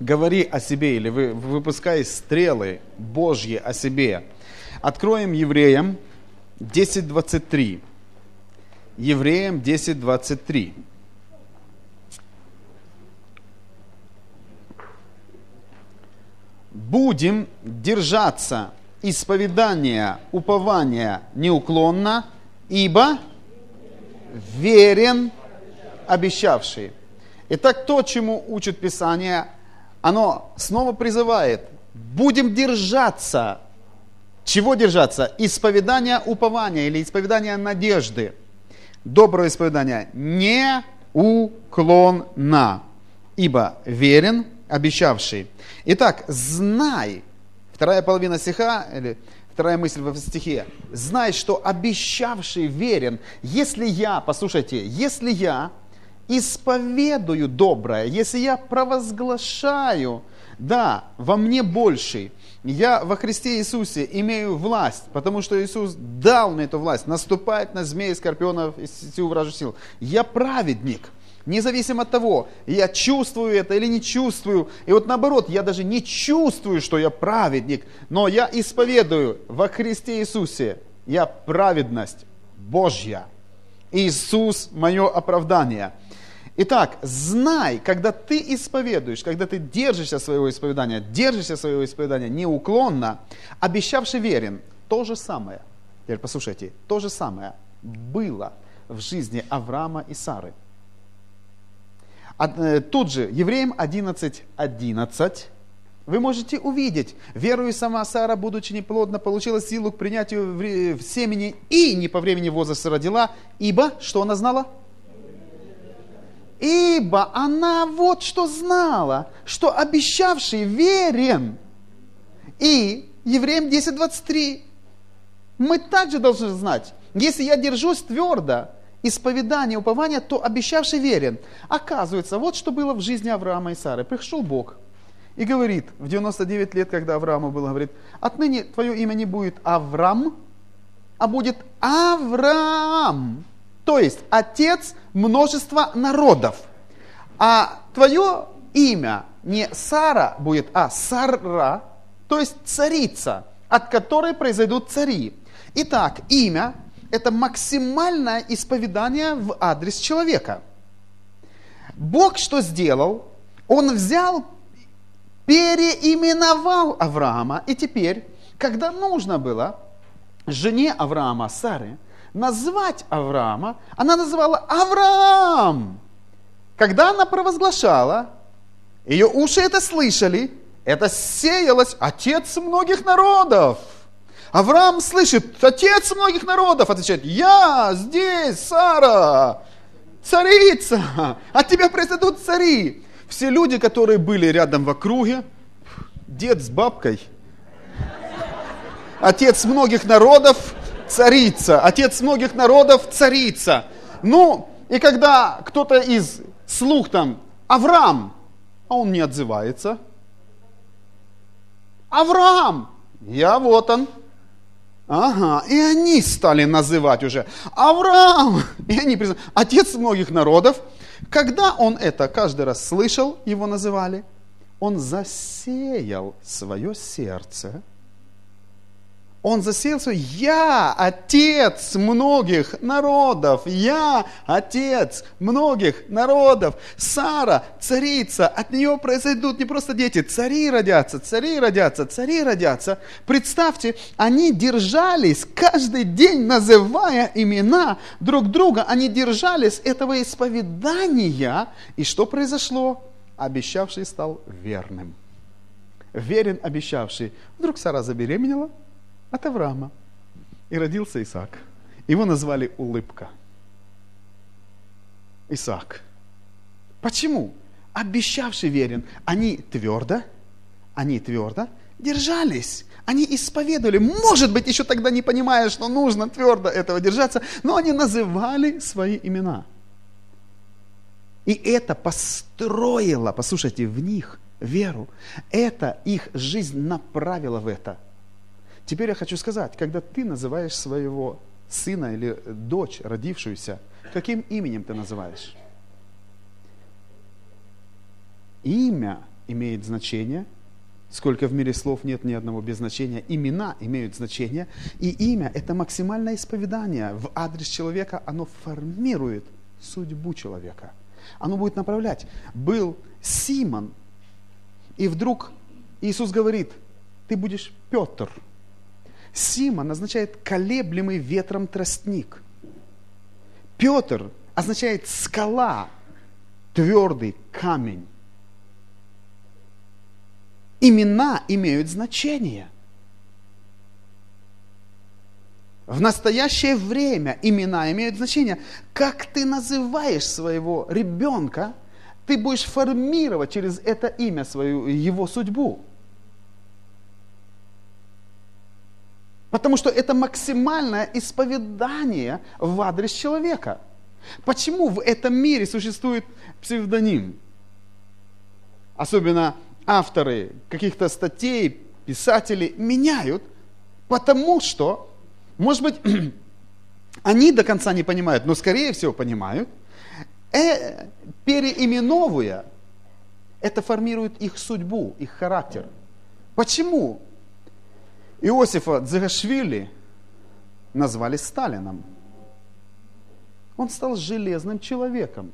говори о себе или вы, выпускай стрелы Божьи о себе. Откроем Евреям 10.23. Евреям 10.23. Будем держаться исповедания, упования неуклонно, ибо верен обещавший. Итак, то, чему учит Писание, оно снова призывает, будем держаться. Чего держаться? Исповедания упования или исповедания надежды. Доброе исповедание. Не уклонна, ибо верен обещавший. Итак, знай, вторая половина стиха, или вторая мысль в стихе, знай, что обещавший верен. Если я, послушайте, если я исповедую доброе, если я провозглашаю, да, во мне больший, я во Христе Иисусе имею власть, потому что Иисус дал мне эту власть, наступать на змеи, скорпионов и сетю вражу сил. Я праведник, независимо от того, я чувствую это или не чувствую. И вот наоборот, я даже не чувствую, что я праведник, но я исповедую во Христе Иисусе, я праведность Божья. Иисус – мое оправдание – Итак, знай, когда ты исповедуешь, когда ты держишься своего исповедания, держишься своего исповедания неуклонно, обещавший верен, то же самое, теперь послушайте, то же самое было в жизни Авраама и Сары. Э, тут же, Евреям 11, 11, вы можете увидеть, верую сама Сара, будучи неплодна, получила силу к принятию в семени и не по времени возраста родила, ибо, что она знала? Ибо она вот что знала, что обещавший верен. И Евреям 10.23. Мы также должны знать, если я держусь твердо, исповедания, упования, то обещавший верен. Оказывается, вот что было в жизни Авраама и Сары. Пришел Бог и говорит, в 99 лет, когда Аврааму было, говорит, отныне твое имя не будет Авраам, а будет Авраам. То есть отец множества народов. А твое имя не Сара будет, а Сара, то есть царица, от которой произойдут цари. Итак, имя – это максимальное исповедание в адрес человека. Бог что сделал? Он взял, переименовал Авраама, и теперь, когда нужно было жене Авраама, Саре, назвать Авраама, она называла Авраам. Когда она провозглашала, ее уши это слышали, это сеялось отец многих народов. Авраам слышит, отец многих народов, отвечает, я здесь, Сара, царица, от тебя произойдут цари. Все люди, которые были рядом в округе, дед с бабкой, отец многих народов, царица, отец многих народов, царица. Ну, и когда кто-то из слух там, Авраам, а он не отзывается. Авраам, я вот он. Ага, и они стали называть уже Авраам. И они признали, отец многих народов. Когда он это каждый раз слышал, его называли, он засеял свое сердце – он засеял свой «Я отец многих народов! Я отец многих народов!» Сара, царица, от нее произойдут не просто дети, цари родятся, цари родятся, цари родятся. Представьте, они держались каждый день, называя имена друг друга, они держались этого исповедания. И что произошло? Обещавший стал верным. Верен обещавший. Вдруг Сара забеременела – от Авраама. И родился Исаак. Его назвали Улыбка. Исаак. Почему? Обещавший верен. Они твердо, они твердо держались. Они исповедовали. Может быть, еще тогда не понимая, что нужно твердо этого держаться, но они называли свои имена. И это построило, послушайте, в них веру. Это их жизнь направила в это – Теперь я хочу сказать, когда ты называешь своего сына или дочь, родившуюся, каким именем ты называешь? Имя имеет значение. Сколько в мире слов нет ни одного без значения. Имена имеют значение. И имя – это максимальное исповедание в адрес человека. Оно формирует судьбу человека. Оно будет направлять. Был Симон, и вдруг Иисус говорит, ты будешь Петр. Симон означает колеблемый ветром тростник. Петр означает скала, твердый камень. Имена имеют значение. В настоящее время имена имеют значение. Как ты называешь своего ребенка, ты будешь формировать через это имя свою, его судьбу. Потому что это максимальное исповедание в адрес человека. Почему в этом мире существует псевдоним? Особенно авторы каких-то статей, писатели меняют, потому что, может быть, они до конца не понимают, но скорее всего понимают, э, переименовывая, это формирует их судьбу, их характер. Почему Иосифа Дзагашвили назвали Сталином? Он стал железным человеком,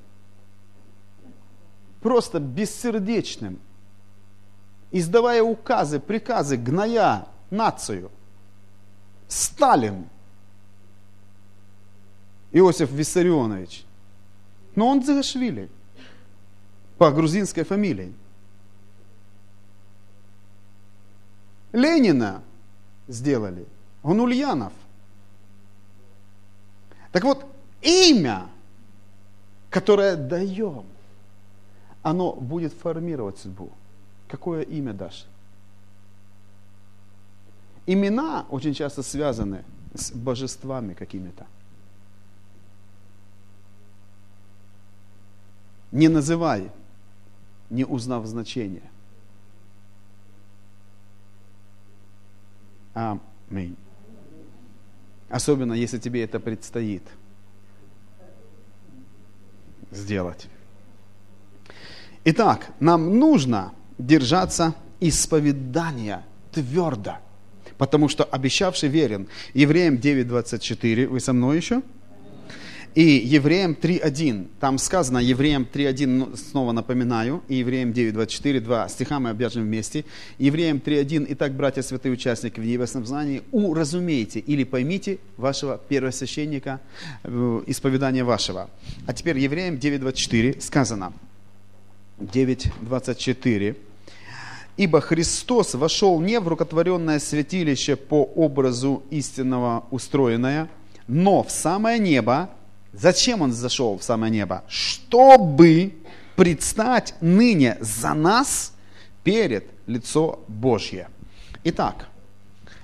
просто бессердечным, издавая указы, приказы, гная нацию. Сталин, Иосиф Виссарионович. Но он Дзагашвили по грузинской фамилии. Ленина сделали. Он Ульянов. Так вот, имя, которое даем, оно будет формировать судьбу. Какое имя дашь? Имена очень часто связаны с божествами какими-то. Не называй, не узнав значение. Аминь. Особенно, если тебе это предстоит сделать. Итак, нам нужно держаться исповедания твердо, потому что обещавший верен. Евреям 9.24, вы со мной еще? И Евреям 3.1, там сказано, Евреям 3.1, ну, снова напоминаю, и Евреям 9.24, два стиха мы объяжем вместе. Евреям 3.1, итак, братья святые участники в небесном знании, уразумейте или поймите вашего первосвященника, э, исповедания вашего. А теперь Евреям 9.24 сказано, 9.24, Ибо Христос вошел не в рукотворенное святилище по образу истинного устроенное, но в самое небо, Зачем он зашел в самое небо? Чтобы предстать ныне за нас перед лицо Божье. Итак,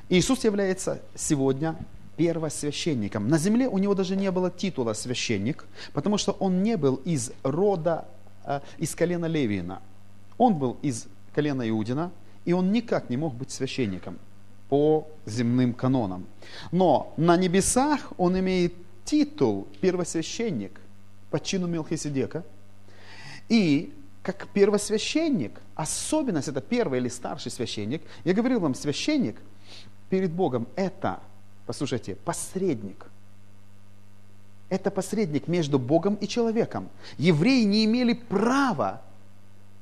Иисус является сегодня первосвященником. На земле у него даже не было титула священник, потому что он не был из рода, э, из колена Левина. Он был из колена Иудина, и он никак не мог быть священником по земным канонам. Но на небесах он имеет титул первосвященник по чину Мелхиседека. И как первосвященник, особенность это первый или старший священник, я говорил вам, священник перед Богом это, послушайте, посредник. Это посредник между Богом и человеком. Евреи не имели права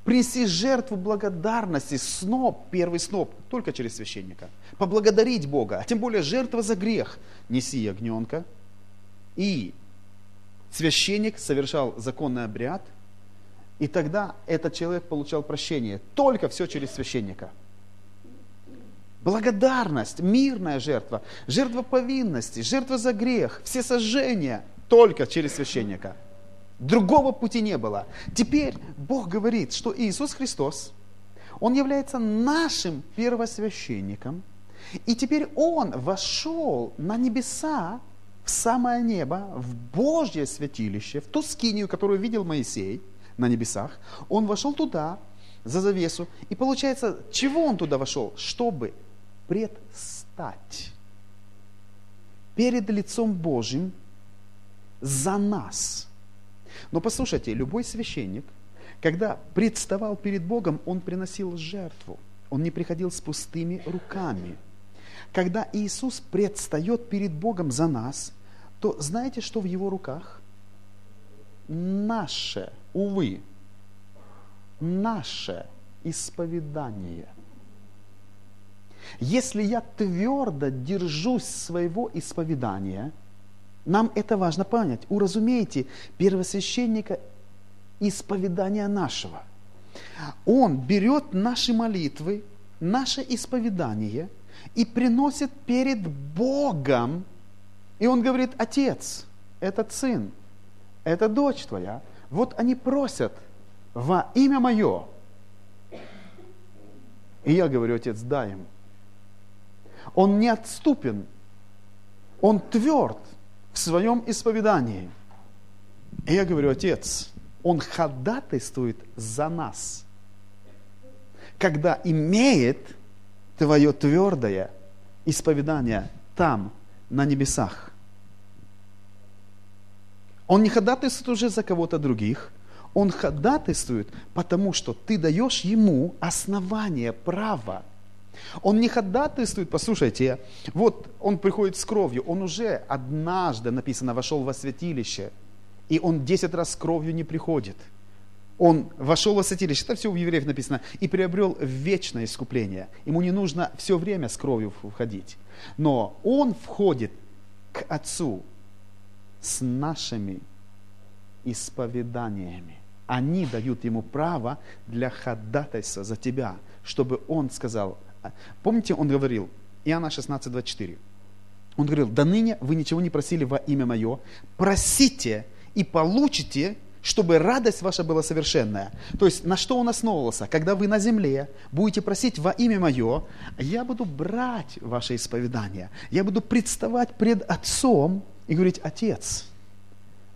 принести жертву благодарности, сноп, первый сноп, только через священника. Поблагодарить Бога, а тем более жертва за грех. Неси ягненка, и священник совершал законный обряд, и тогда этот человек получал прощение. Только все через священника. Благодарность, мирная жертва, жертва повинности, жертва за грех, все сожжения только через священника. Другого пути не было. Теперь Бог говорит, что Иисус Христос, Он является нашим первосвященником, и теперь Он вошел на небеса в самое небо, в Божье святилище, в ту скинию, которую видел Моисей на небесах, он вошел туда, за завесу. И получается, чего он туда вошел? Чтобы предстать перед лицом Божьим за нас. Но послушайте, любой священник, когда представал перед Богом, он приносил жертву. Он не приходил с пустыми руками. Когда Иисус предстает перед Богом за нас, то знаете, что в его руках? Наше, увы, наше исповедание. Если я твердо держусь своего исповедания, нам это важно понять. Уразумейте первосвященника исповедания нашего. Он берет наши молитвы, наше исповедание и приносит перед Богом. И он говорит, отец, этот сын, это дочь твоя. Вот они просят во имя мое. И я говорю, отец, дай им. Он не отступен, он тверд в своем исповедании. И я говорю, отец, он ходатайствует за нас, когда имеет твое твердое исповедание там, на небесах. Он не ходатайствует уже за кого-то других, он ходатайствует, потому что ты даешь ему основание, право. Он не ходатайствует, послушайте, вот он приходит с кровью, он уже однажды, написано, вошел во святилище – и он десять раз с кровью не приходит. Он вошел во святилище, это все у евреев написано, и приобрел вечное искупление. Ему не нужно все время с кровью входить. Но он входит к Отцу с нашими исповеданиями. Они дают ему право для ходатайства за тебя, чтобы он сказал, помните, он говорил, Иоанна 16, 24, он говорил, до ныне вы ничего не просили во имя мое, просите, и получите, чтобы радость ваша была совершенная. То есть на что он основывался? Когда вы на земле будете просить во имя Мое, я буду брать ваше исповедание, я буду представать пред Отцом и говорить, Отец,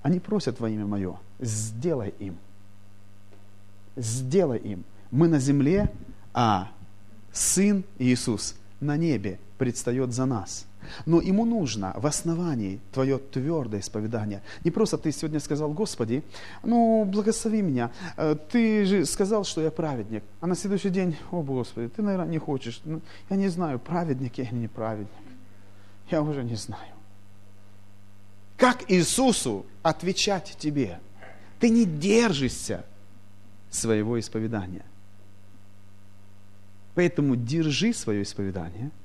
они просят во имя Мое, сделай им. Сделай им. Мы на земле, а Сын Иисус на небе предстает за нас – но ему нужно в основании твое твердое исповедание. Не просто ты сегодня сказал, Господи, ну, благослови меня. Э, ты же сказал, что я праведник. А на следующий день, о, Господи, ты, наверное, не хочешь. Ну, я не знаю, праведник я или не праведник. Я уже не знаю. Как Иисусу отвечать тебе? Ты не держишься своего исповедания. Поэтому держи свое исповедание –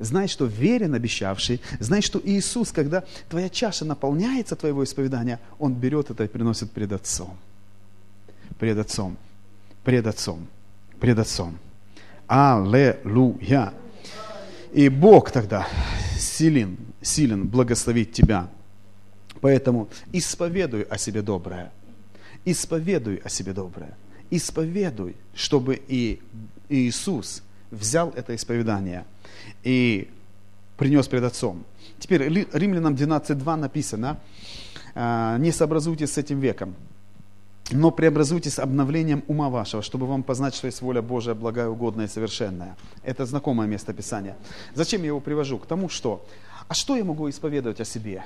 Знай, что верен обещавший. Знай, что Иисус, когда твоя чаша наполняется твоего исповедания, Он берет это и приносит пред Отцом. Пред Отцом. Пред Отцом. Пред Отцом. Аллилуйя. И Бог тогда силен, силен благословить тебя. Поэтому исповедуй о себе доброе. Исповедуй о себе доброе. Исповедуй, чтобы и Иисус взял это исповедание – и принес пред Отцом. Теперь Римлянам 12.2 написано, «А, не сообразуйтесь с этим веком, но преобразуйтесь обновлением ума вашего, чтобы вам познать, что есть воля Божия, благая, угодная и совершенная. Это знакомое место Писания. Зачем я его привожу? К тому, что, а что я могу исповедовать о себе?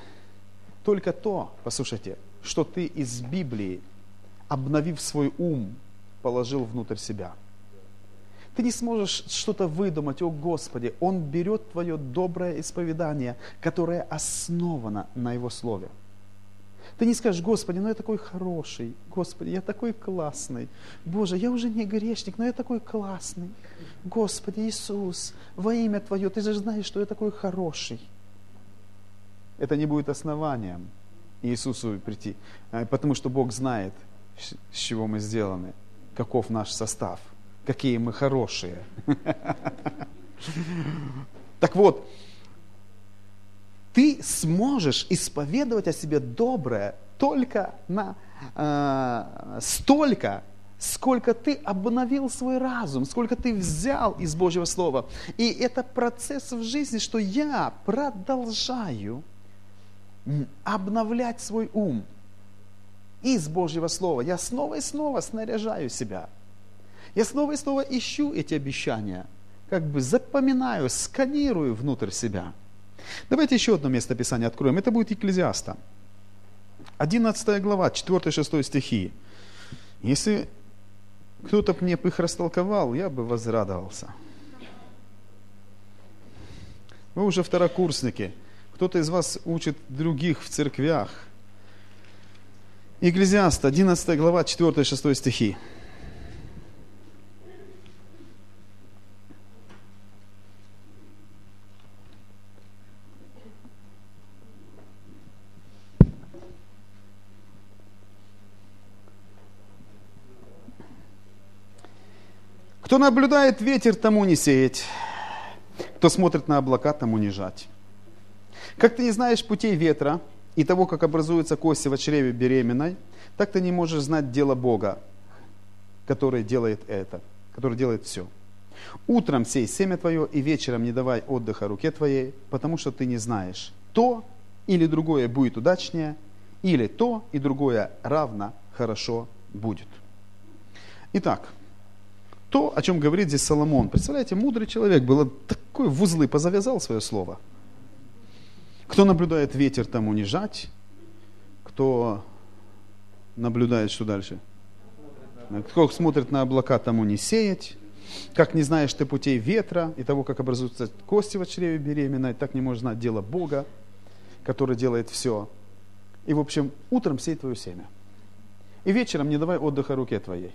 Только то, послушайте, что ты из Библии, обновив свой ум, положил внутрь себя – ты не сможешь что-то выдумать, о Господи. Он берет твое доброе исповедание, которое основано на Его Слове. Ты не скажешь, Господи, ну я такой хороший, Господи, я такой классный. Боже, я уже не грешник, но я такой классный. Господи Иисус, во имя Твое, Ты же знаешь, что я такой хороший. Это не будет основанием Иисусу прийти, э, потому что Бог знает, с чего мы сделаны, каков наш состав какие мы хорошие. Так вот, ты сможешь исповедовать о себе доброе только на э, столько, сколько ты обновил свой разум, сколько ты взял из Божьего Слова. И это процесс в жизни, что я продолжаю обновлять свой ум из Божьего Слова. Я снова и снова снаряжаю себя – я снова и снова ищу эти обещания, как бы запоминаю, сканирую внутрь себя. Давайте еще одно место Писания откроем. Это будет Екклезиаста. 11 глава, 4-6 стихи. Если кто-то бы мне их растолковал, я бы возрадовался. Вы уже второкурсники. Кто-то из вас учит других в церквях. Екклезиаст, 11 глава, 4-6 стихи. Кто наблюдает ветер, тому не сеять. Кто смотрит на облака, тому не жать. Как ты не знаешь путей ветра и того, как образуются кости в чреве беременной, так ты не можешь знать дело Бога, который делает это, который делает все. Утром сей семя твое и вечером не давай отдыха руке твоей, потому что ты не знаешь, то или другое будет удачнее, или то и другое равно хорошо будет. Итак, то, о чем говорит здесь Соломон. Представляете, мудрый человек был такой в узлы, позавязал свое слово. Кто наблюдает ветер, тому не жать. Кто наблюдает, что дальше? Кто смотрит на облака, тому не сеять. Как не знаешь ты путей ветра и того, как образуются кости в чреве беременной, так не можешь знать дело Бога, который делает все. И, в общем, утром сей твое семя. И вечером не давай отдыха руке твоей.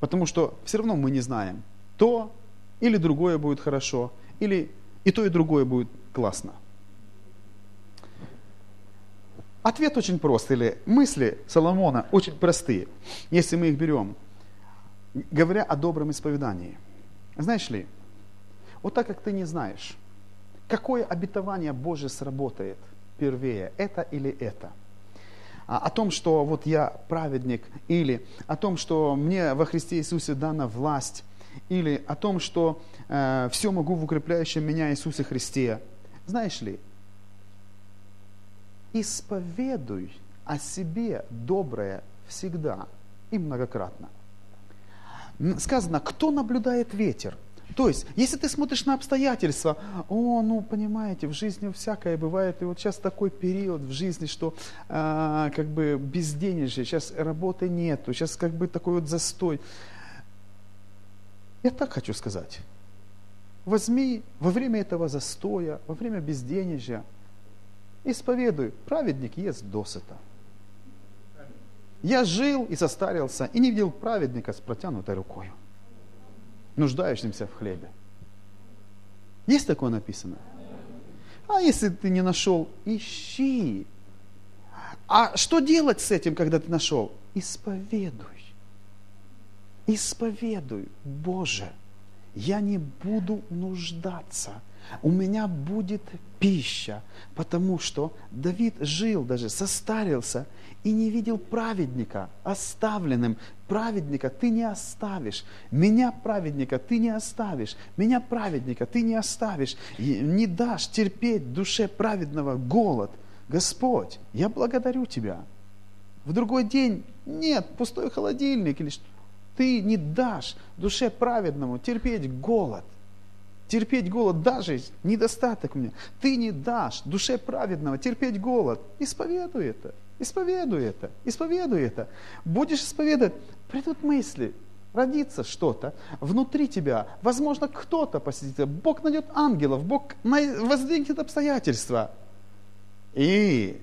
Потому что все равно мы не знаем, то или другое будет хорошо, или и то, и другое будет классно. Ответ очень прост, или мысли Соломона очень простые, если мы их берем, говоря о добром исповедании. Знаешь ли, вот так как ты не знаешь, какое обетование Божье сработает первее, это или это – а, о том, что вот я праведник, или о том, что мне во Христе Иисусе дана власть, или о том, что э, все могу в укрепляющем меня Иисусе Христе. Знаешь ли, исповедуй о себе доброе всегда и многократно. Сказано, кто наблюдает ветер? То есть, если ты смотришь на обстоятельства, о, ну, понимаете, в жизни всякое бывает, и вот сейчас такой период в жизни, что э, как бы безденежье, сейчас работы нету, сейчас как бы такой вот застой. Я так хочу сказать. Возьми во время этого застоя, во время безденежья, исповедуй, праведник ест досыта. Я жил и состарился, и не видел праведника с протянутой рукой нуждающимся в хлебе. Есть такое написано? А если ты не нашел, ищи. А что делать с этим, когда ты нашел? Исповедуй. Исповедуй, Боже, я не буду нуждаться – у меня будет пища, потому что Давид жил даже, состарился и не видел праведника оставленным. Праведника ты не оставишь. Меня, праведника, ты не оставишь. Меня, праведника, ты не оставишь. Не дашь терпеть душе праведного голод. Господь, я благодарю Тебя. В другой день нет, пустой холодильник или что. Ты не дашь душе праведному терпеть голод терпеть голод, даже недостаток у меня. Ты не дашь душе праведного терпеть голод. Исповедуй это, исповедуй это, исповедуй это. Будешь исповедовать, придут мысли, родится что-то внутри тебя. Возможно, кто-то посетит тебя. Бог найдет ангелов, Бог воздвигнет обстоятельства. И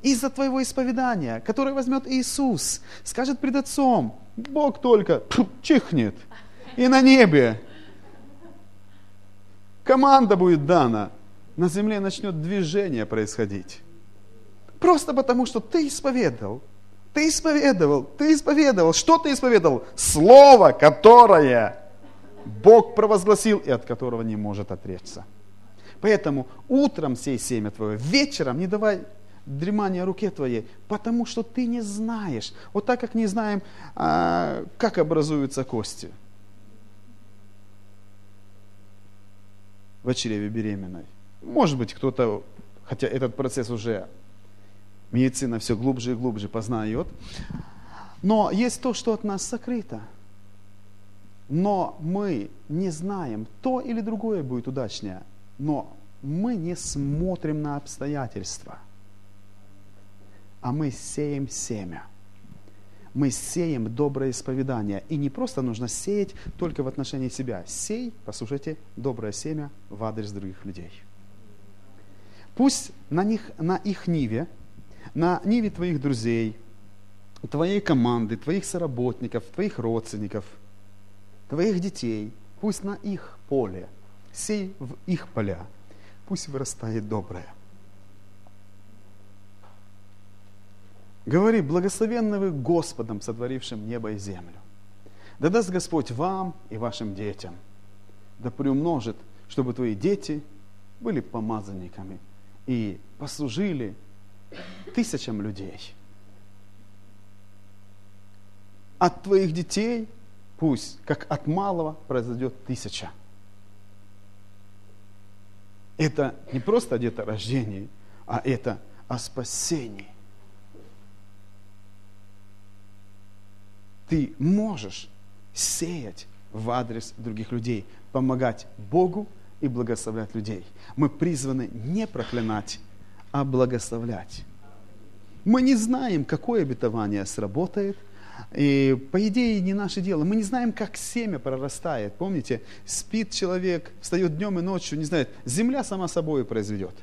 из-за твоего исповедания, которое возьмет Иисус, скажет пред Отцом, Бог только чихнет, и на небе команда будет дана, на земле начнет движение происходить. Просто потому, что ты исповедовал. Ты исповедовал, ты исповедовал. Что ты исповедовал? Слово, которое Бог провозгласил и от которого не может отречься. Поэтому утром сей семя твое, вечером не давай дремания руке твоей, потому что ты не знаешь. Вот так как не знаем, а, как образуются кости – в чреве беременной. Может быть, кто-то, хотя этот процесс уже медицина все глубже и глубже познает, но есть то, что от нас сокрыто. Но мы не знаем, то или другое будет удачнее, но мы не смотрим на обстоятельства, а мы сеем семя. Мы сеем доброе исповедание. И не просто нужно сеять только в отношении себя. Сей, послушайте, доброе семя в адрес других людей. Пусть на, них, на их ниве, на ниве твоих друзей, твоей команды, твоих соработников, твоих родственников, твоих детей, пусть на их поле, сей в их поля, пусть вырастает доброе. Говори, благословенны вы Господом, сотворившим небо и землю. Да даст Господь вам и вашим детям, да приумножит, чтобы твои дети были помазанниками и послужили тысячам людей. От твоих детей пусть, как от малого, произойдет тысяча. Это не просто где-то рождение, а это о спасении. Ты можешь сеять в адрес других людей, помогать Богу и благословлять людей. Мы призваны не проклинать, а благословлять. Мы не знаем, какое обетование сработает, и по идее не наше дело. Мы не знаем, как семя прорастает. Помните, спит человек, встает днем и ночью, не знает, земля сама собой произведет.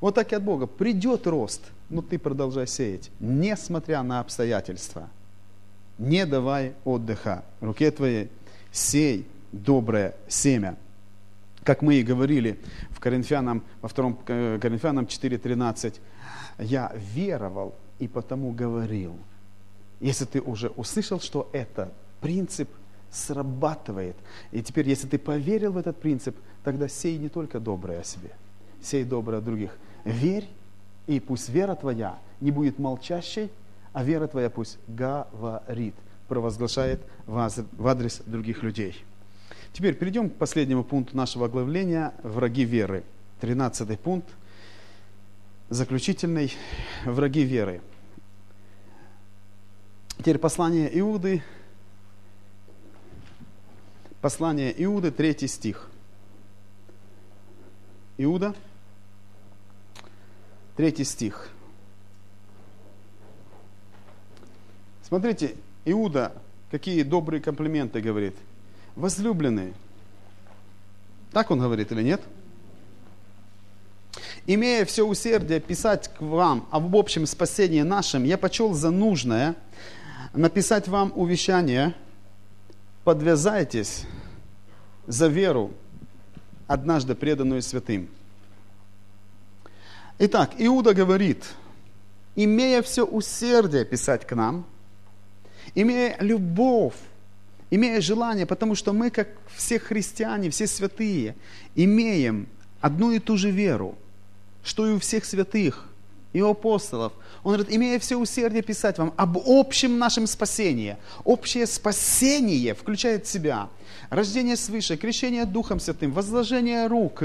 Вот так и от Бога. Придет рост, но ты продолжай сеять, несмотря на обстоятельства – не давай отдыха руке твоей, сей доброе семя. Как мы и говорили в Коринфянам, во втором э, Коринфянам 4.13, я веровал и потому говорил. Если ты уже услышал, что это принцип срабатывает, и теперь, если ты поверил в этот принцип, тогда сей не только доброе о себе, сей доброе о других. Верь, и пусть вера твоя не будет молчащей, а вера твоя пусть говорит, провозглашает в адрес других людей. Теперь перейдем к последнему пункту нашего оглавления «Враги веры». Тринадцатый пункт, заключительный «Враги веры». Теперь послание Иуды, послание Иуды, третий стих. Иуда, третий стих. Смотрите, Иуда какие добрые комплименты говорит. Возлюбленные. Так он говорит или нет? Имея все усердие писать к вам об общем спасении нашем, я почел за нужное написать вам увещание, подвязайтесь за веру, однажды преданную святым. Итак, Иуда говорит, имея все усердие писать к нам – имея любовь, имея желание, потому что мы, как все христиане, все святые, имеем одну и ту же веру, что и у всех святых и апостолов. Он говорит, имея все усердие писать вам об общем нашем спасении. Общее спасение включает в себя рождение свыше, крещение Духом Святым, возложение рук,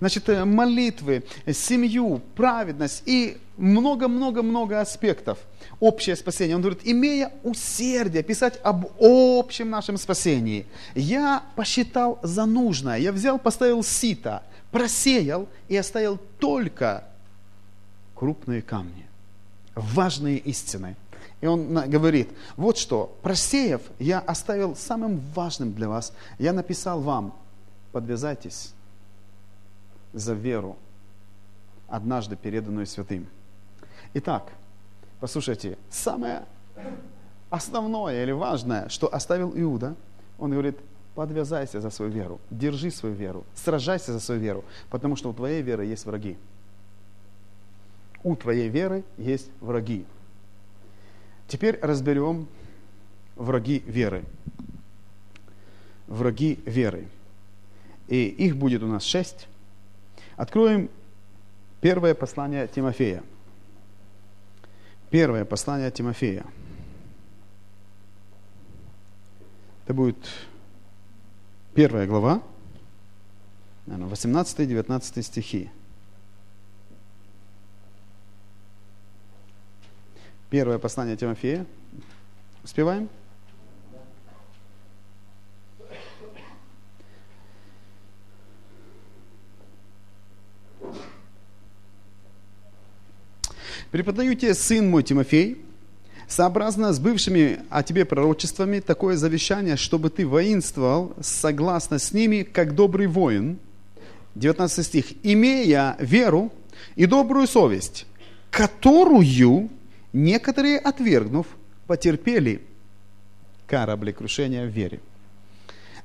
значит, э, молитвы, семью, праведность и много-много-много аспектов. Общее спасение. Он говорит, имея усердие писать об общем нашем спасении, я посчитал за нужное, я взял, поставил сито, просеял и оставил только крупные камни, важные истины. И он говорит, вот что, просеяв, я оставил самым важным для вас, я написал вам, подвязайтесь за веру, однажды переданную святым. Итак, послушайте, самое основное или важное, что оставил Иуда, он говорит, подвязайся за свою веру, держи свою веру, сражайся за свою веру, потому что у твоей веры есть враги. У твоей веры есть враги. Теперь разберем враги веры. Враги веры. И их будет у нас шесть. Откроем первое послание Тимофея – Первое послание Тимофея. Это будет первая глава, 18-19 стихи. Первое послание Тимофея. Успеваем? Преподаю тебе, сын мой Тимофей, Сообразно с бывшими о тебе пророчествами, такое завещание, чтобы ты воинствовал согласно с ними, как добрый воин. 19 стих. «Имея веру и добрую совесть, которую некоторые, отвергнув, потерпели кораблекрушение в вере».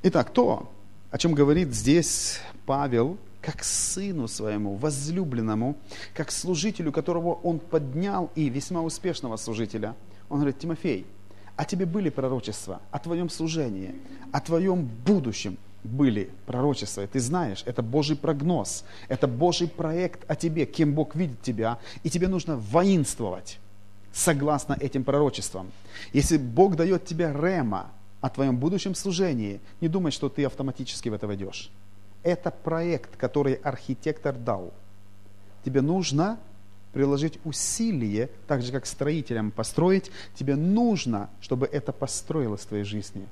Итак, то, о чем говорит здесь Павел, как сыну своему, возлюбленному, как служителю, которого он поднял, и весьма успешного служителя. Он говорит, Тимофей, а тебе были пророчества о твоем служении, о твоем будущем были пророчества. И ты знаешь, это Божий прогноз, это Божий проект о тебе, кем Бог видит тебя, и тебе нужно воинствовать согласно этим пророчествам. Если Бог дает тебе рема о твоем будущем служении, не думай, что ты автоматически в это войдешь. Это проект, который архитектор дал. Тебе нужно приложить усилие, так же как строителям построить, тебе нужно, чтобы это построилось в твоей жизни.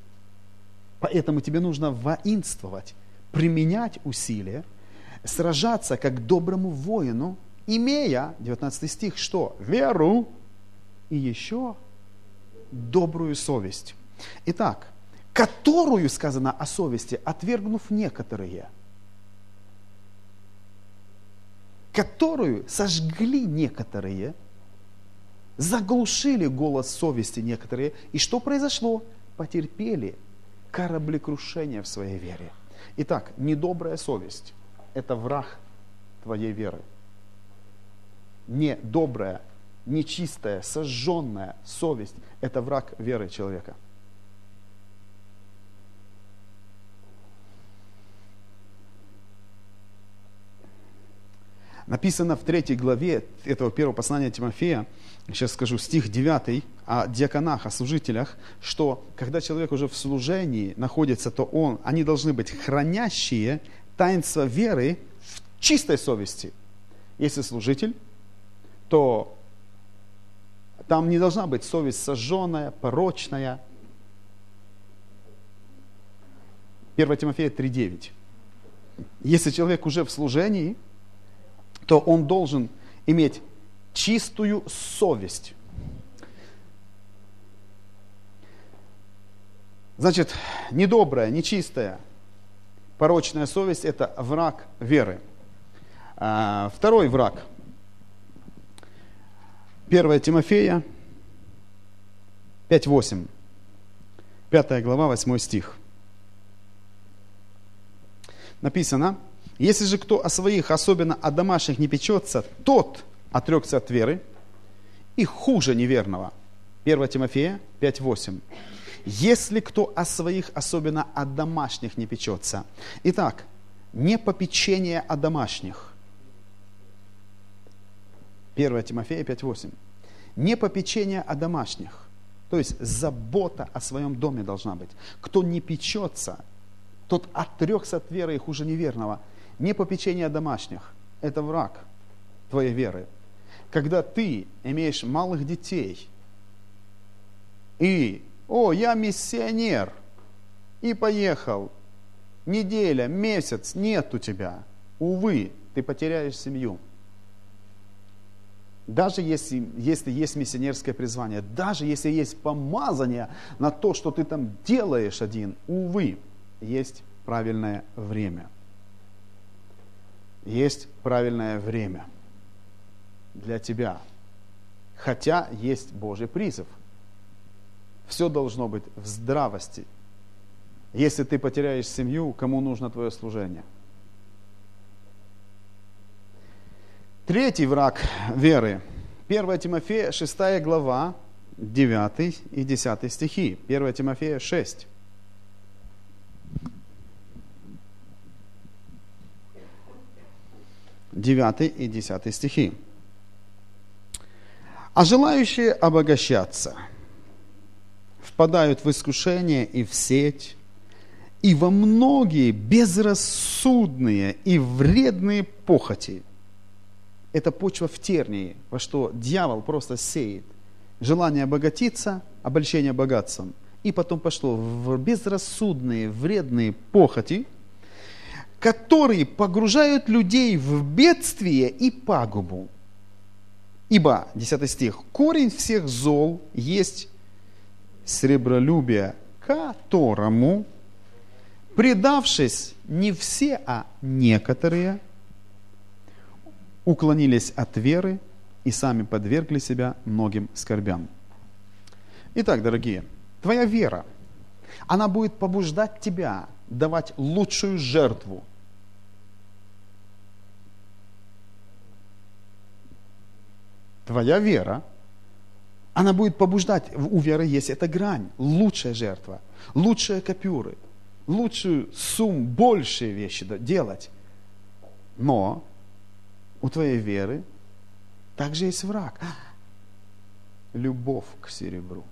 Поэтому тебе нужно воинствовать, применять усилия, сражаться как доброму воину, имея, 19 стих, что? Веру и еще добрую совесть. Итак, которую сказано о совести, отвергнув некоторые – которую сожгли некоторые, заглушили голос совести некоторые. И что произошло? Потерпели кораблекрушение в своей вере. Итак, недобрая совесть – это враг твоей веры. Недобрая, нечистая, сожженная совесть – это враг веры человека – Написано в третьей главе этого первого послания Тимофея, сейчас скажу стих 9, о диаконах, о служителях, что когда человек уже в служении находится, то он, они должны быть хранящие таинство веры в чистой совести. Если служитель, то там не должна быть совесть сожженная, порочная. 1 Тимофея 3.9. Если человек уже в служении, то он должен иметь чистую совесть. Значит, недобрая, нечистая, порочная совесть – это враг веры. А, второй враг. 1 Тимофея 5.8. 5 глава, 8 стих. Написано, если же кто о своих, особенно о домашних, не печется, тот отрекся от веры и хуже неверного. 1 Тимофея 5.8. Если кто о своих, особенно о домашних, не печется. Итак, не попечение о домашних. 1 Тимофея 5.8. Не попечение о домашних. То есть забота о своем доме должна быть. Кто не печется, тот отрекся от веры и хуже неверного – не попечение домашних. Это враг твоей веры. Когда ты имеешь малых детей и, о, я миссионер, и поехал, неделя, месяц, нет у тебя, увы, ты потеряешь семью. Даже если, если есть миссионерское призвание, даже если есть помазание на то, что ты там делаешь один, увы, есть правильное время – есть правильное время для тебя. Хотя есть Божий призыв. Все должно быть в здравости. Если ты потеряешь семью, кому нужно твое служение? Третий враг веры. 1 Тимофея, 6 глава, 9 и 10 стихи. 1 Тимофея 6. 9 и 10 стихи. А желающие обогащаться впадают в искушение и в сеть, и во многие безрассудные и вредные похоти. Это почва в тернии, во что дьявол просто сеет. Желание обогатиться, обольщение богатством. И потом пошло в безрассудные, вредные похоти – которые погружают людей в бедствие и пагубу. Ибо, 10 стих, корень всех зол есть сребролюбие, которому, предавшись не все, а некоторые, уклонились от веры и сами подвергли себя многим скорбям. Итак, дорогие, твоя вера, она будет побуждать тебя давать лучшую жертву. Твоя вера, она будет побуждать, у веры есть эта грань, лучшая жертва, лучшие копюры, лучшую сумму, большие вещи делать. Но у твоей веры также есть враг. Любовь к серебру.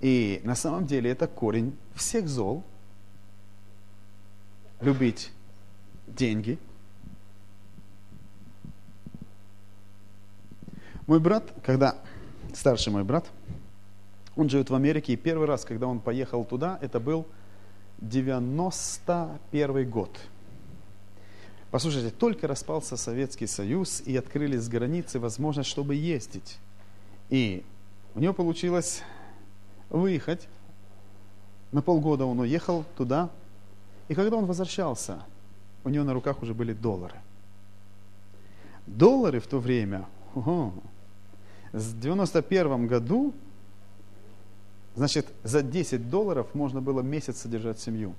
И на самом деле это корень всех зол. Любить деньги. Мой брат, когда, старший мой брат, он живет в Америке, и первый раз, когда он поехал туда, это был 91 год. Послушайте, только распался Советский Союз, и открылись границы, возможность, чтобы ездить. И у него получилось выехать. На полгода он уехал туда. И когда он возвращался, у него на руках уже были доллары. Доллары в то время, ого, в 91 году, значит, за 10 долларов можно было месяц содержать семью.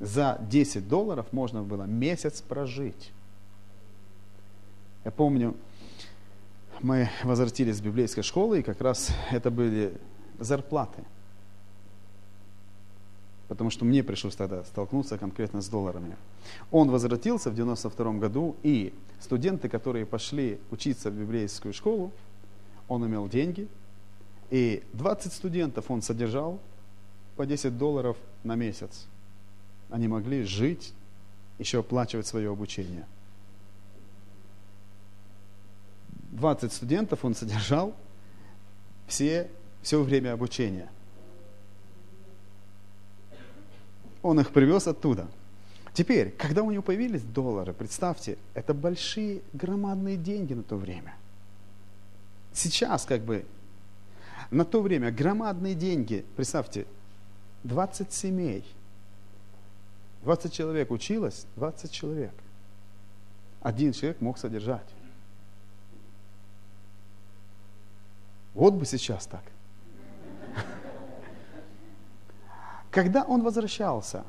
За 10 долларов можно было месяц прожить. Я помню, мы возвратились с библейской школы, и как раз это были зарплаты. Потому что мне пришлось тогда столкнуться конкретно с долларами. Он возвратился в 92 году, и студенты, которые пошли учиться в библейскую школу, он имел деньги, и 20 студентов он содержал по 10 долларов на месяц. Они могли жить, еще оплачивать свое обучение – 20 студентов он содержал все, все время обучения. Он их привез оттуда. Теперь, когда у него появились доллары, представьте, это большие, громадные деньги на то время. Сейчас как бы на то время громадные деньги, представьте, 20 семей, 20 человек училось, 20 человек. Один человек мог содержать. Вот бы сейчас так. Когда он возвращался,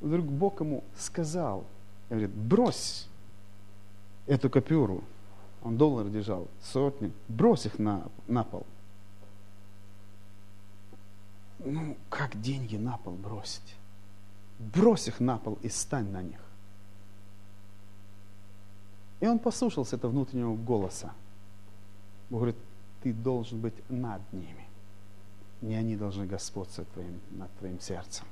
вдруг Бог ему сказал, говорит, брось эту копюру. Он доллар держал, сотни, брось их на, на пол. Ну, как деньги на пол бросить? Брось их на пол и стань на них. И он послушался этого внутреннего голоса. Бог говорит, ты должен быть над ними. Не они должны господствовать твоим, над твоим сердцем.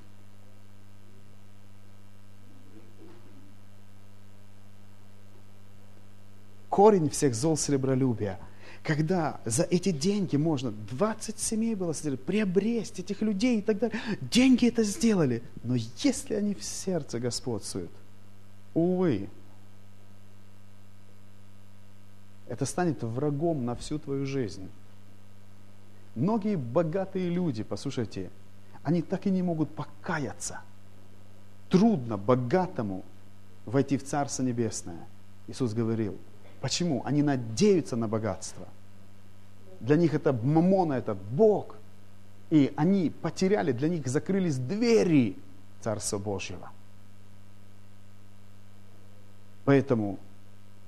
Корень всех зол сребролюбия. Когда за эти деньги можно 20 семей было приобрести этих людей и так далее. Деньги это сделали. Но если они в сердце господствуют, увы, это станет врагом на всю твою жизнь. Многие богатые люди, послушайте, они так и не могут покаяться. Трудно богатому войти в Царство Небесное. Иисус говорил. Почему? Они надеются на богатство. Для них это мамона, это Бог. И они потеряли, для них закрылись двери Царства Божьего. Поэтому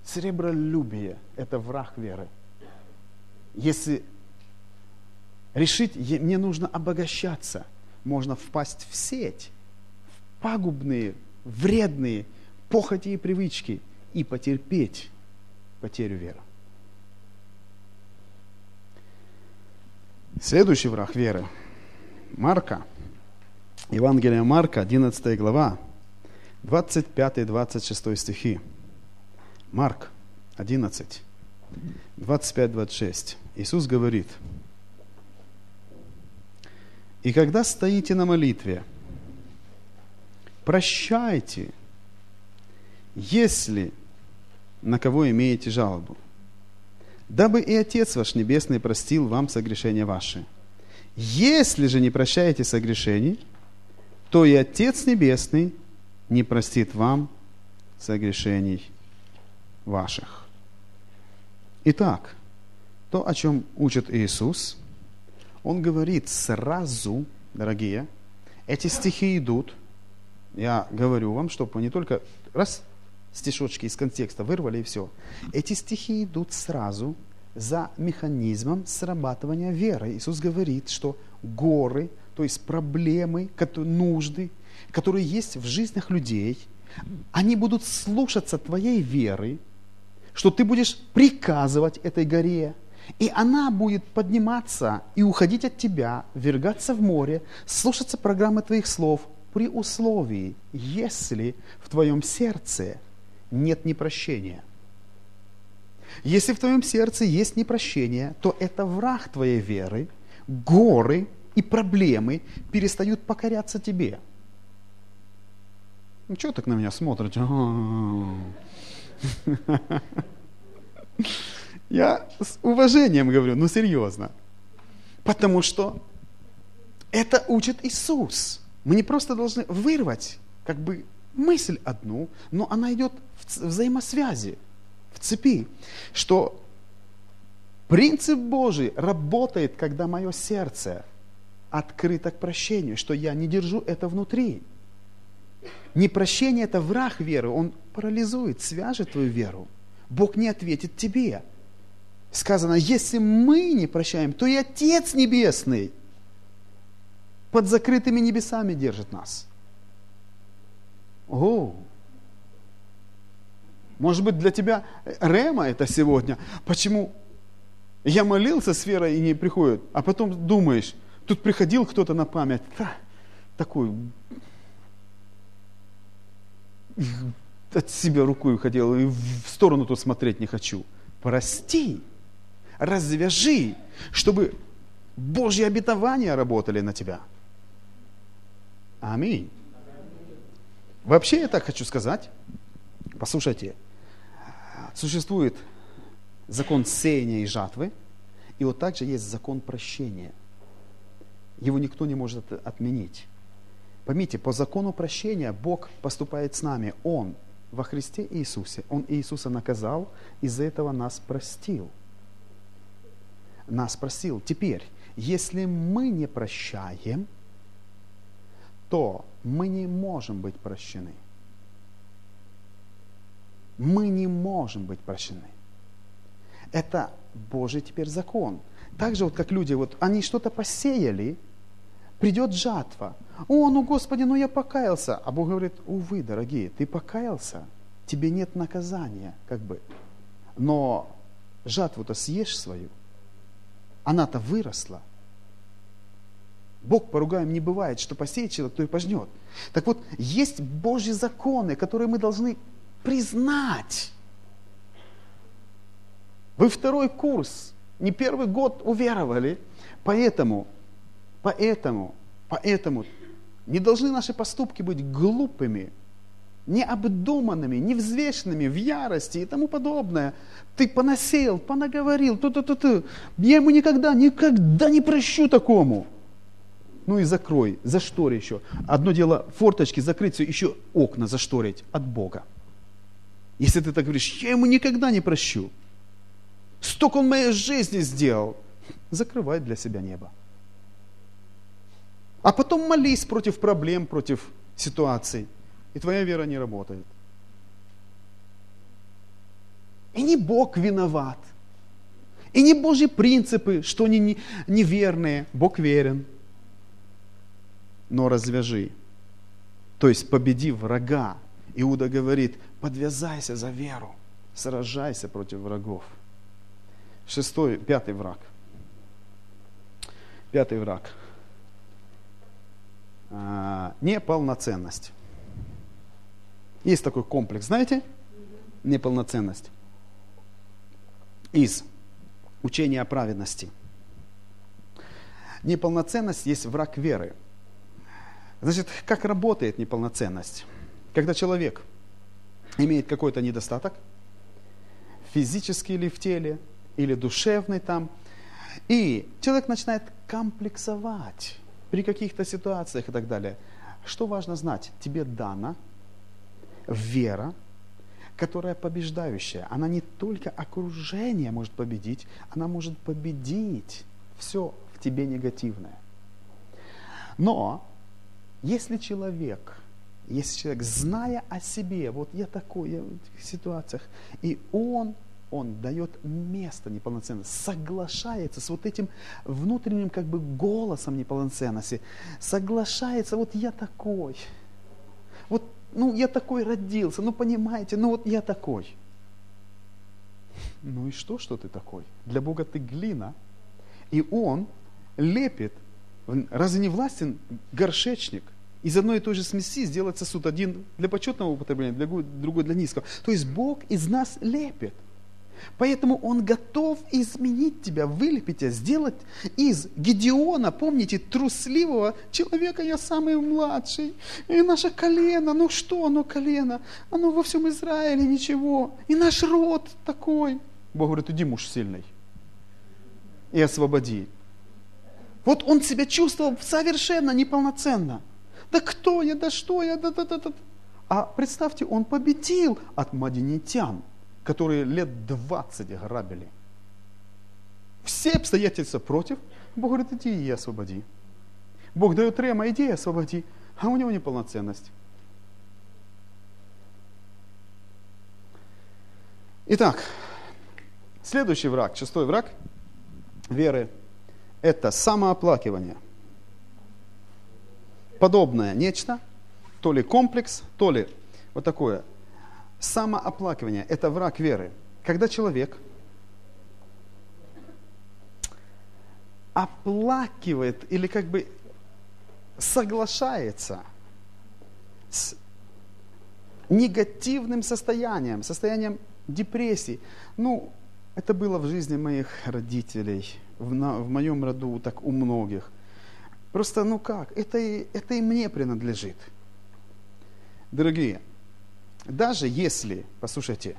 Сребролюбие – это враг веры. Если решить, мне нужно обогащаться, можно впасть в сеть, в пагубные, вредные похоти и привычки и потерпеть потерю веры. Следующий враг веры – Марка. Евангелие Марка, 11 глава, 25-26 стихи. Марк 11, 25-26. Иисус говорит, «И когда стоите на молитве, прощайте, если на кого имеете жалобу, дабы и Отец ваш Небесный простил вам согрешения ваши. Если же не прощаете согрешений, то и Отец Небесный не простит вам согрешений ваших. Итак, то, о чем учит Иисус, Он говорит сразу, дорогие, эти стихи идут, я говорю вам, чтобы вы не только раз стишочки из контекста вырвали и все. Эти стихи идут сразу за механизмом срабатывания веры. Иисус говорит, что горы, то есть проблемы, нужды, которые есть в жизнях людей, они будут слушаться твоей веры, что ты будешь приказывать этой горе, и она будет подниматься и уходить от тебя, вергаться в море, слушаться программы твоих слов при условии, если в твоем сердце нет непрощения. Если в твоем сердце есть непрощение, то это враг твоей веры, горы и проблемы перестают покоряться тебе. Ну, что так на меня смотрите? Я с уважением говорю, ну серьезно. Потому что это учит Иисус. Мы не просто должны вырвать как бы мысль одну, но она идет в взаимосвязи, в цепи, что принцип Божий работает, когда мое сердце открыто к прощению, что я не держу это внутри. Непрощение – это враг веры, он парализует, свяжет твою веру. Бог не ответит тебе. Сказано, если мы не прощаем, то и Отец Небесный под закрытыми небесами держит нас. О, может быть, для тебя Рема это сегодня. Почему я молился с верой и не приходит, а потом думаешь, тут приходил кто-то на память, да, такой, от себя рукой хотел, и в сторону тут смотреть не хочу. Прости, развяжи, чтобы Божьи обетования работали на тебя. Аминь. Вообще я так хочу сказать. Послушайте, существует закон сеяния и жатвы, и вот также есть закон прощения. Его никто не может отменить. Поймите, по закону прощения Бог поступает с нами. Он во Христе Иисусе. Он Иисуса наказал, из-за этого нас простил. Нас простил. Теперь, если мы не прощаем, то мы не можем быть прощены. Мы не можем быть прощены. Это Божий теперь закон. Так же, вот как люди, вот они что-то посеяли, придет жатва. О, ну Господи, ну я покаялся. А Бог говорит, увы, дорогие, ты покаялся, тебе нет наказания, как бы. Но жатву-то съешь свою. Она-то выросла. Бог поругаем не бывает, что посеет человек, то и пожнет. Так вот, есть Божьи законы, которые мы должны признать. Вы второй курс, не первый год уверовали, поэтому, поэтому, поэтому не должны наши поступки быть глупыми, необдуманными, невзвешенными, в ярости и тому подобное. Ты понасеял, понаговорил, ту-ту-ту-ту. Я ему никогда, никогда не прощу такому ну и закрой, заштори еще. Одно дело форточки закрыть, все, еще окна зашторить от Бога. Если ты так говоришь, я ему никогда не прощу. Столько он моей жизни сделал. Закрывай для себя небо. А потом молись против проблем, против ситуаций. И твоя вера не работает. И не Бог виноват. И не Божьи принципы, что они неверные. Бог верен но развяжи. То есть победи врага. Иуда говорит, подвязайся за веру, сражайся против врагов. Шестой, пятый враг. Пятый враг. А, неполноценность. Есть такой комплекс, знаете? Неполноценность. Из учения о праведности. Неполноценность есть враг веры. Значит, как работает неполноценность? Когда человек имеет какой-то недостаток, физический или в теле, или душевный там, и человек начинает комплексовать при каких-то ситуациях и так далее. Что важно знать? Тебе дана вера, которая побеждающая. Она не только окружение может победить, она может победить все в тебе негативное. Но если человек, если человек, зная о себе, вот я такой, я в этих ситуациях, и он он дает место неполноценности, соглашается с вот этим внутренним как бы голосом неполноценности, соглашается, вот я такой, вот, ну, я такой родился, ну, понимаете, ну, вот я такой. Ну и что, что ты такой? Для Бога ты глина, и Он лепит, разве не властен горшечник, из одной и той же смеси сделать сосуд, один для почетного употребления, другой для низкого. То есть Бог из нас лепит – Поэтому Он готов изменить тебя, вылепить тебя, сделать из Гедеона, помните, трусливого человека, я самый младший, и наше колено, ну что оно колено, оно во всем Израиле ничего, и наш род такой. Бог говорит, иди муж сильный и освободи. Вот он себя чувствовал совершенно неполноценно. Да кто я, да что я, да, да, да, да. А представьте, он победил от мадинитян которые лет 20 грабили. Все обстоятельства против. Бог говорит, иди и освободи. Бог дает Рема, иди и освободи. А у него неполноценность. Итак, следующий враг, шестой враг веры, это самооплакивание. Подобное нечто, то ли комплекс, то ли вот такое Самооплакивание – это враг веры. Когда человек оплакивает или как бы соглашается с негативным состоянием, состоянием депрессии. Ну, это было в жизни моих родителей, в, на, в моем роду, так у многих. Просто, ну как, это и, это и мне принадлежит. Дорогие, даже если, послушайте,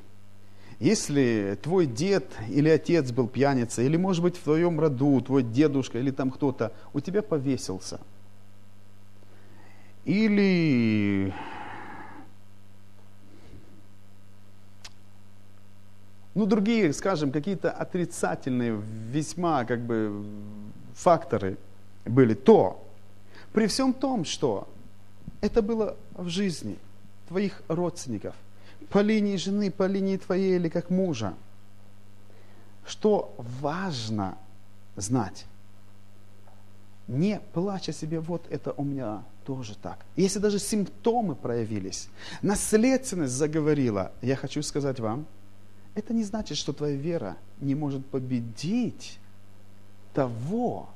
если твой дед или отец был пьяница, или, может быть, в твоем роду твой дедушка или там кто-то у тебя повесился, или ну, другие, скажем, какие-то отрицательные весьма как бы факторы были, то при всем том, что это было в жизни – твоих родственников, по линии жены, по линии твоей или как мужа. Что важно знать? Не плачь о себе, вот это у меня тоже так. Если даже симптомы проявились, наследственность заговорила, я хочу сказать вам, это не значит, что твоя вера не может победить того,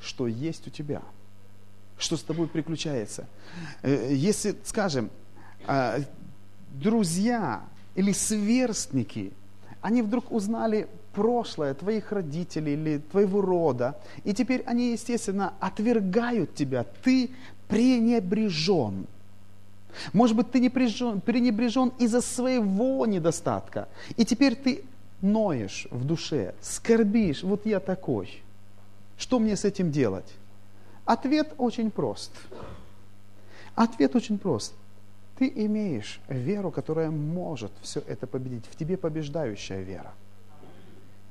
что есть у тебя, что с тобой приключается. Э, если, скажем, а, друзья или сверстники, они вдруг узнали прошлое твоих родителей или твоего рода, и теперь они, естественно, отвергают тебя. Ты пренебрежен. Может быть, ты не пренебрежен из-за своего недостатка. И теперь ты ноешь в душе, скорбишь, вот я такой. Что мне с этим делать? Ответ очень прост. Ответ очень прост. Ты имеешь веру, которая может все это победить. В тебе побеждающая вера.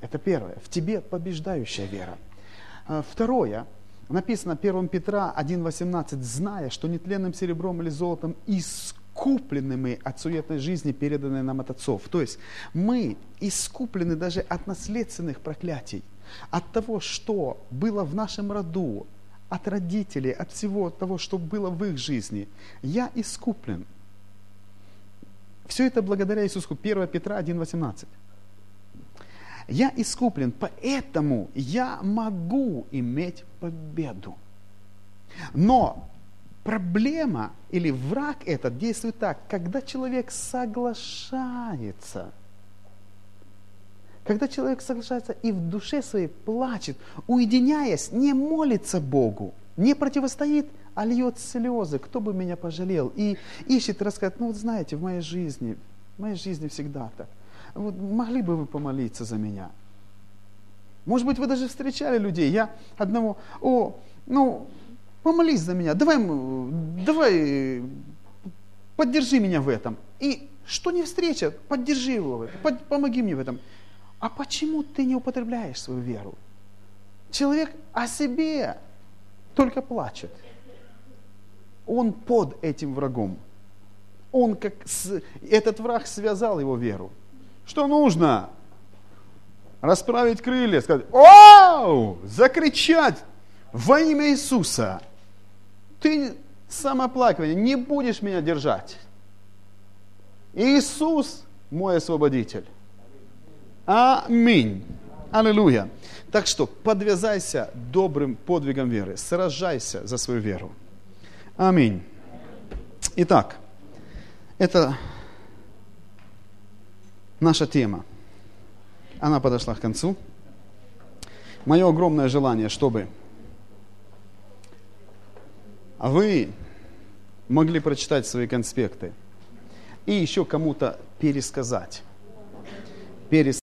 Это первое. В тебе побеждающая вера. А, второе. Написано 1 Петра 1.18. «Зная, что нетленным серебром или золотом искуплены мы от суетной жизни, переданной нам от отцов». То есть мы искуплены даже от наследственных проклятий, от того, что было в нашем роду, от родителей, от всего того, что было в их жизни. Я искуплен. Все это благодаря Иисусу. 1 Петра 1,18. Я искуплен, поэтому я могу иметь победу. Но проблема или враг этот действует так, когда человек соглашается – когда человек соглашается и в душе своей плачет, уединяясь, не молится Богу, не противостоит, а льет слезы, кто бы меня пожалел. И ищет рассказать, ну вот знаете, в моей жизни, в моей жизни всегда так. Вот могли бы вы помолиться за меня? Может быть, вы даже встречали людей. Я одного, о, ну, помолись за меня, давай, давай, поддержи меня в этом. И что не встреча, поддержи его в этом, помоги мне в этом. А почему ты не употребляешь свою веру? Человек о себе только плачет. Он под этим врагом. Он как с... этот враг связал его веру. Что нужно? Расправить крылья, сказать, «Вау!» Закричать во имя Иисуса. Ты самоплакивание, не будешь меня держать. Иисус мой освободитель. Аминь. Аллилуйя. Так что подвязайся добрым подвигом веры, сражайся за свою веру. Аминь. Итак, это наша тема. Она подошла к концу. Мое огромное желание, чтобы вы могли прочитать свои конспекты и еще кому-то пересказать. Перес